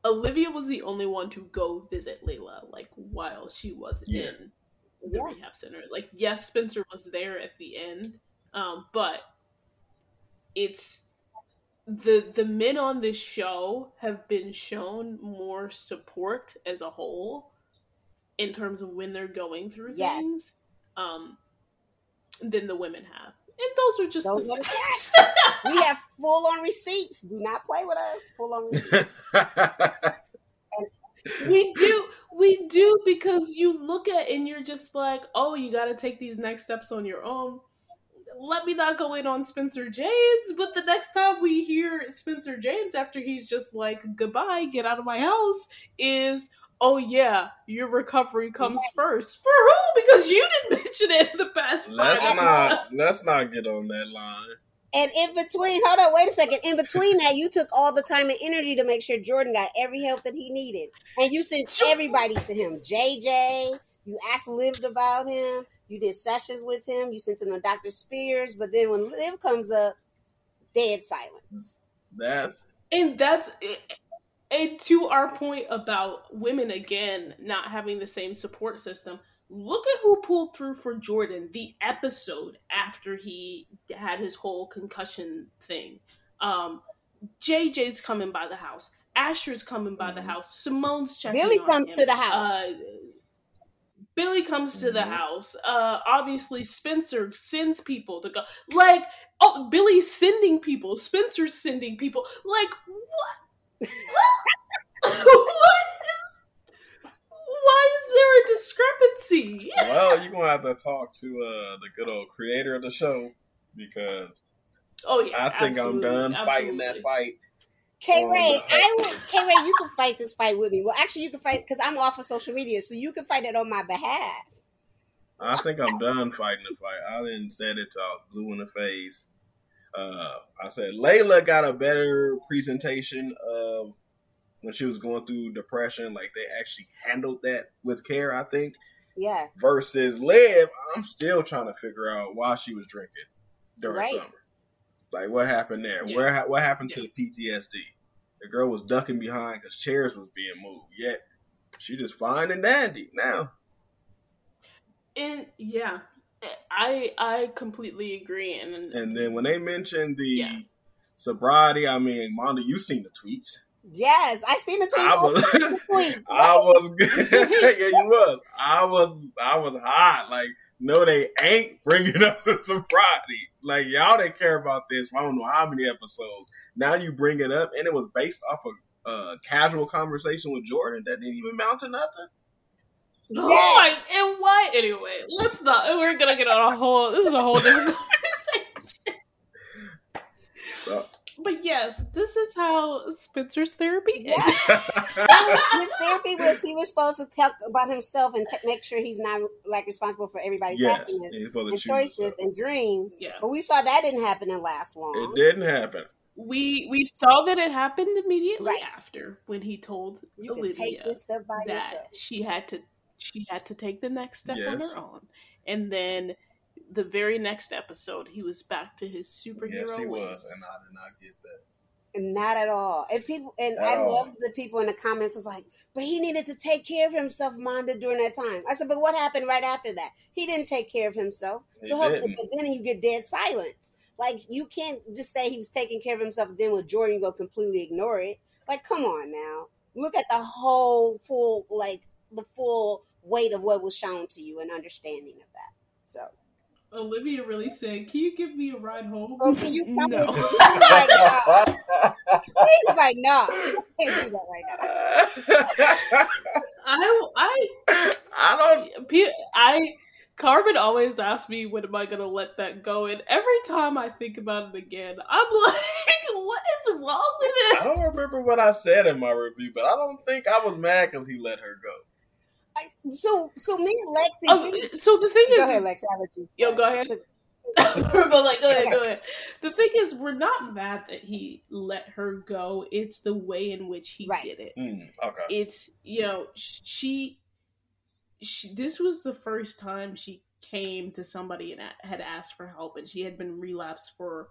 Olivia was the only one to go visit Layla, like while she was yeah. in the yeah. rehab center. Like, yes, Spencer was there at the end, um, but it's the the men on this show have been shown more support as a whole in terms of when they're going through yes. things um than the women have. And those are just those the facts. we have full on receipts. Do not play with us. Full on receipts we do we do because you look at and you're just like oh you got to take these next steps on your own let me not go in on Spencer James, but the next time we hear Spencer James after he's just like, goodbye, get out of my house, is, oh yeah, your recovery comes first. For who? Because you didn't mention it in the past let's not Let's not get on that line. And in between, hold on, wait a second. In between that, you took all the time and energy to make sure Jordan got every help that he needed. And you sent everybody to him. JJ, you asked lived about him. You did sessions with him. You sent him to Dr. Spears. But then when Liv comes up, dead silence. That's and that's and to our point about women again not having the same support system. Look at who pulled through for Jordan the episode after he had his whole concussion thing. Um, JJ's coming by the house. Asher's coming by the mm-hmm. house. Simone's checking. Billy comes him. to the house. Uh, Billy comes to the mm-hmm. house. Uh, obviously, Spencer sends people to go. Like, oh, Billy's sending people. Spencer's sending people. Like, what? what is? Why is there a discrepancy? well, you're gonna have to talk to uh, the good old creator of the show because. Oh yeah, I think I'm done absolutely. fighting that fight K Ray, I would K Ray, you can fight this fight with me. Well, actually, you can fight because I'm off of social media, so you can fight it on my behalf. I think I'm done fighting the fight. I didn't said it all blue in the face. Uh, I said Layla got a better presentation of when she was going through depression. Like they actually handled that with care. I think. Yeah. Versus Liv, I'm still trying to figure out why she was drinking during right. summer. Like what happened there? Yeah. Where what happened yeah. to the PTSD? The girl was ducking behind because chairs was being moved. Yet she just fine and dandy now. And yeah, I I completely agree. And and then when they mentioned the yeah. sobriety, I mean, Manda, you seen the tweets. Yes, I seen the tweets. I was, oh, tweets. I was yeah, you was. I was, I was hot. Like, no, they ain't bringing up the sobriety. Like, y'all didn't care about this. I don't know how many episodes. Now you bring it up, and it was based off of a casual conversation with Jordan that didn't even amount to nothing. Oh my! And why? Anyway, let's not. We're gonna get on a whole. This is a whole different conversation. So, but yes, this is how Spencer's therapy is. his therapy was he was supposed to talk about himself and t- make sure he's not like responsible for everybody's yes, happiness and choices and dreams. Yeah. But we saw that didn't happen and last long. It didn't happen we we saw that it happened immediately right. after when he told you Olivia that yourself. she had to she had to take the next step yes. on her own, and then the very next episode he was back to his superhero. Yes, he ways. was, and I did not get that. Not at all. And people and at I love the people in the comments was like, but he needed to take care of himself, Manda, during that time. I said, but what happened right after that? He didn't take care of himself. He so but then you get dead silence. Like you can't just say he was taking care of himself, then with Jordan go completely ignore it. Like, come on now. Look at the whole full like the full weight of what was shown to you and understanding of that. So Olivia really said, "Can you give me a ride home?" Oh, can you? No. like, uh, he's like, no, can't do that right now. I, I, I don't. I, Carmen always asks me, "When am I gonna let that go?" And every time I think about it again, I'm like, "What is wrong with it?" I don't remember what I said in my review, but I don't think I was mad because he let her go so so me and Lexi. Oh, so the thing go is, go ahead, Lexi. I'll let you. Yo, go ahead. but like, go ahead, go ahead. The thing is, we're not mad that he let her go. It's the way in which he right. did it. Mm, okay. It's you know she, she. This was the first time she came to somebody and had asked for help, and she had been relapsed for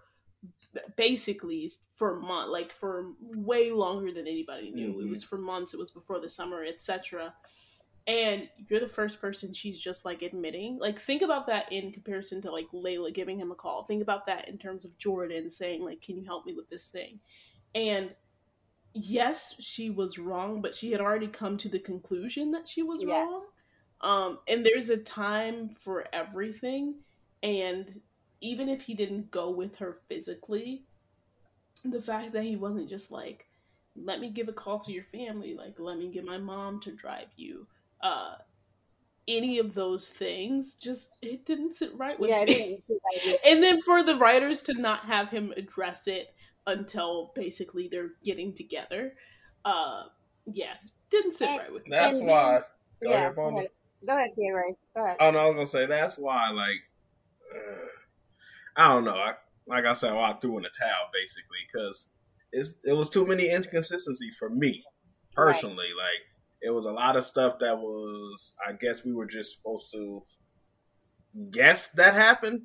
basically for month like for way longer than anybody knew mm-hmm. it was for months it was before the summer etc and you're the first person she's just like admitting. Like think about that in comparison to like layla giving him a call. Think about that in terms of jordan saying like can you help me with this thing? And yes she was wrong but she had already come to the conclusion that she was yes. wrong. Um and there's a time for everything. And even if he didn't go with her physically the fact that he wasn't just like let me give a call to your family. Like let me get my mom to drive you uh any of those things just it didn't sit right with yeah, me. Right and then for the writers to not have him address it until basically they're getting together, uh yeah, didn't sit and, right with me. That's why go yeah, ahead, go ahead, go ahead, Ray. Go ahead. Oh no, I was gonna say that's why like uh, I don't know. I, like I said, well, I threw in the towel basically because it was too many inconsistencies for me personally. Right. Like it was a lot of stuff that was I guess we were just supposed to guess that happened.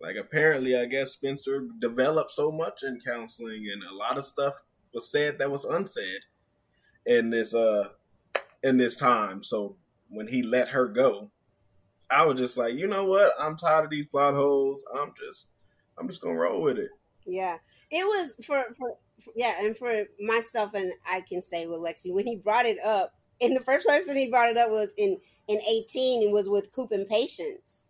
Like apparently I guess Spencer developed so much in counseling and a lot of stuff was said that was unsaid in this uh in this time. So when he let her go, I was just like, you know what? I'm tired of these plot holes. I'm just I'm just gonna roll with it. Yeah. It was for, for yeah, and for myself and I can say with Lexi, when he brought it up, and the first person he brought it up was in in 18 and was with Coop and Patience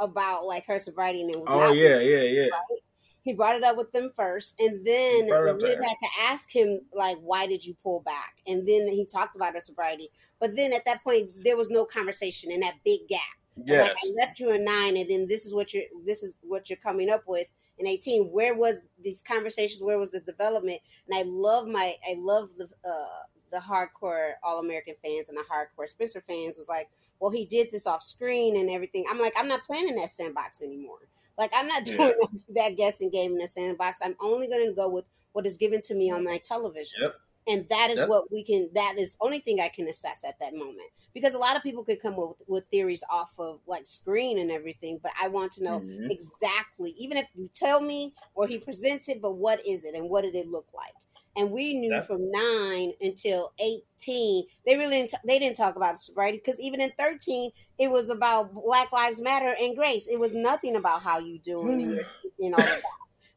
about like her sobriety and it was oh yeah yeah yeah. right? he brought it up with them first and then we had to ask him like why did you pull back? And then he talked about her sobriety but then at that point there was no conversation in that big gap yes. like i left you in nine and then this is what you're this is what you're coming up with in 18 where was these conversations? Where was this development? And i love my i love the uh the hardcore All American fans and the hardcore Spencer fans was like, well, he did this off screen and everything. I'm like, I'm not playing in that sandbox anymore. Like, I'm not doing yeah. that guessing game in the sandbox. I'm only going to go with what is given to me on my television. Yep. And that is yep. what we can, that is only thing I can assess at that moment. Because a lot of people could come with, with theories off of like screen and everything, but I want to know mm-hmm. exactly, even if you tell me or he presents it, but what is it and what did it look like? And we knew That's- from nine until eighteen. They really didn't, they didn't talk about sobriety because even in thirteen, it was about Black Lives Matter and grace. It was nothing about how you doing and, and all of that.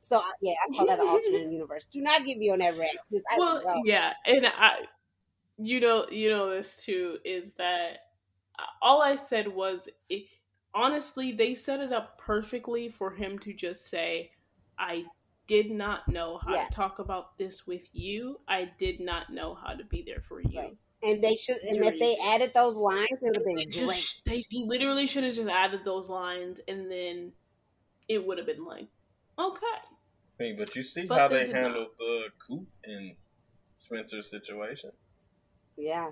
So yeah, I call that an alternate universe. Do not give me on that rant. Well, yeah, and I, you know, you know this too is that uh, all I said was, it, honestly, they set it up perfectly for him to just say, "I did not know how yes. to talk about this with you. I did not know how to be there for you. Right. And they should, and if they added those lines, it would have been just, great. They literally should have just added those lines, and then it would have been like, okay. Hey, but you see but how they, they handled not. the Coop and Spencer's situation. Yeah.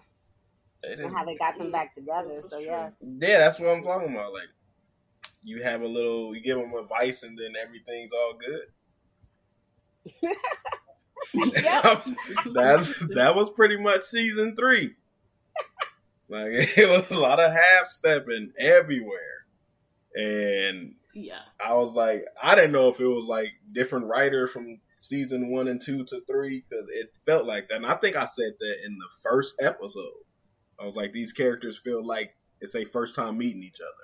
and how they got them back together. So yeah. Yeah, that's what I'm talking about. Like, you have a little, you give them advice, and then everything's all good. That's that was pretty much season three. Like it was a lot of half stepping everywhere, and Yeah. I was like, I didn't know if it was like different writer from season one and two to three because it felt like that. And I think I said that in the first episode. I was like, these characters feel like it's a first time meeting each other.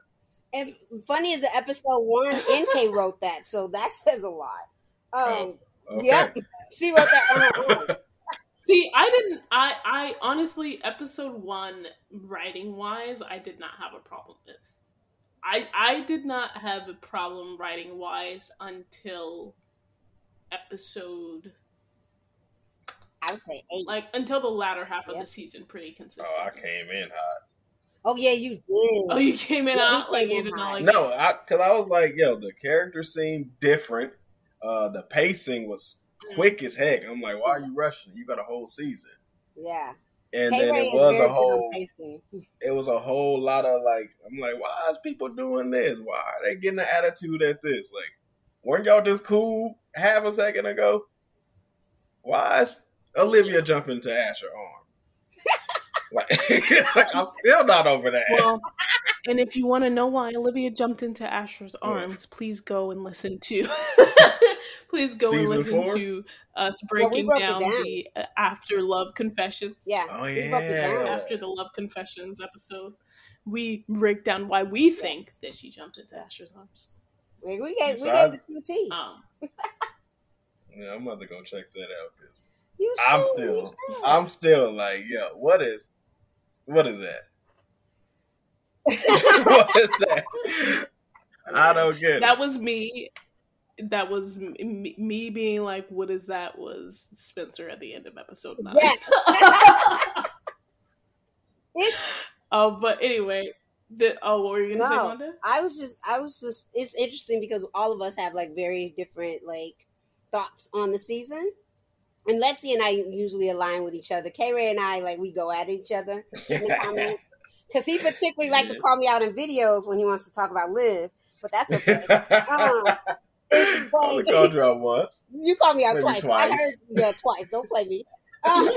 And funny is the episode one, NK wrote that, so that says a lot. Um, Oh, okay. Yep, she wrote that on her own. See, I didn't. I, I honestly, episode one, writing wise, I did not have a problem with. I, I did not have a problem writing wise until episode, I would say eight. like until the latter half of the season, pretty consistent. Oh, consistent. I came in hot. Oh yeah, you did. Oh, you came in Yeah, he out like in hot. like No, I because I was like, yo, the characters seemed different. Uh, the pacing was quick as heck. I'm like, why are you rushing? You got a whole season, yeah. and then K Ray it is was a whole. pacing. It was a whole lot of like, I'm like, why is people doing this? Why are they getting an attitude at this? Like, weren't y'all just cool half a second ago? Why is Olivia jumping to Asher arm? like, I'm still not over that. Well, and if you want to know why Olivia jumped into Asher's arms, please go and listen to. please go Season and listen four? to us Well, we breaking broke down, down. the uh, After Love Confessions. Yeah. Oh we broke it down. yeah. After the Love Confessions episode, we break down why we think that she jumped into Asher's arms. Like, we gave we Besides- gave it to T. Um, Yeah, I'm about to go check that out because You I'm still- I'm still like, yo, what is, what is that? what is that? I don't get that it. was me. That was me, me being like, "What is that?" Was Spencer at the end of episode nine? Yeah. It's Oh, but anyway, the, oh, what were you gonna say, Manda? I was just I was just it's interesting because all of us have like very different like thoughts on the season. And Lexi and I usually align with each other. K Ray and I like we go at each other in the comments. Because he particularly like to call me out in videos when he wants to talk about live, but that's okay. Um, I only called you out once. You called me out Maybe twice. I twice. heard yeah, twice. Don't play me. Um,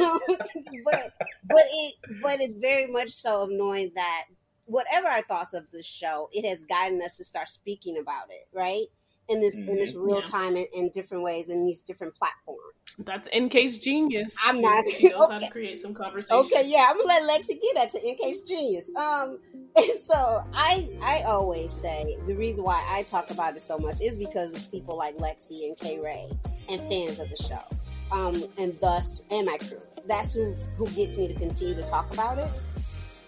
but but it but it's very much so annoying that whatever our thoughts of the show, it has guided us to start speaking about it, right? In this in this real Yeah. time in, in different ways in these different platforms. That's NK's genius. I'm not- She knows how okay. to create some conversation. Okay, yeah, I'm gonna let Lexi get that to NK's genius. Um, and so I I always say the reason why I talk about it so much is because of people like Lexi and K Ray and fans of the show. Um, and thus and my crew. That's who who gets me to continue to talk about it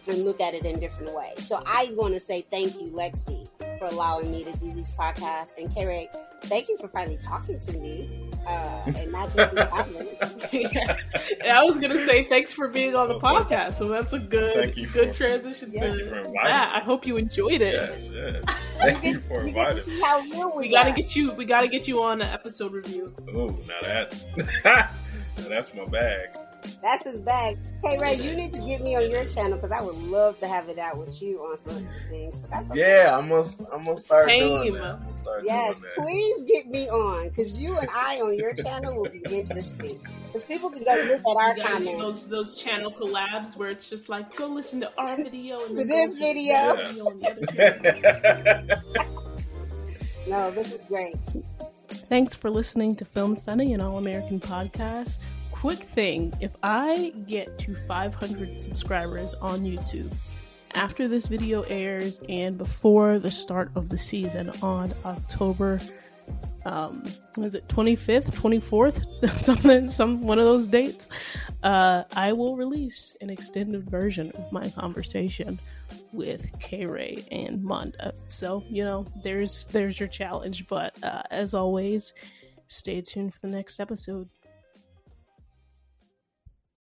and look at it in different ways. So I want to say thank you, Lexi, for allowing me to do these podcasts, and K Ray, thank you for finally talking to me. Uh, and not just be silent. I was gonna say thanks for being on the Okay. podcast. So that's a good Thank you good for- transition Thank you for to inviting that. I hope you enjoyed it. Yes, yes. Thank you for You inviting how real we, We gotta get you. We gotta get you on an episode review. Ooh, now that's now that's my bag. That's his bag. Hey Ray, you need to get me on your channel because I would love to have it out with you on some of these things. But that's okay. Yeah, I'm gonna I'm gonna start doing Same. that. Start Yes, doing that. please get me on because you and I on your channel will be interesting. Because people can go look at our You gotta comments. those those channel collabs where it's just like go listen to our video and To this video. that video on the other channel. No, this is great. Thanks for listening to Film Study, an All American podcast. Quick thing if I get to 500 subscribers on YouTube after this video airs and before the start of the season on October, um, is it 25th, 24th, something, some one of those dates, uh, I will release an extended version of my conversation with K Ray and Manda. So you know, there's there's your challenge. But uh, as always, stay tuned for the next episode.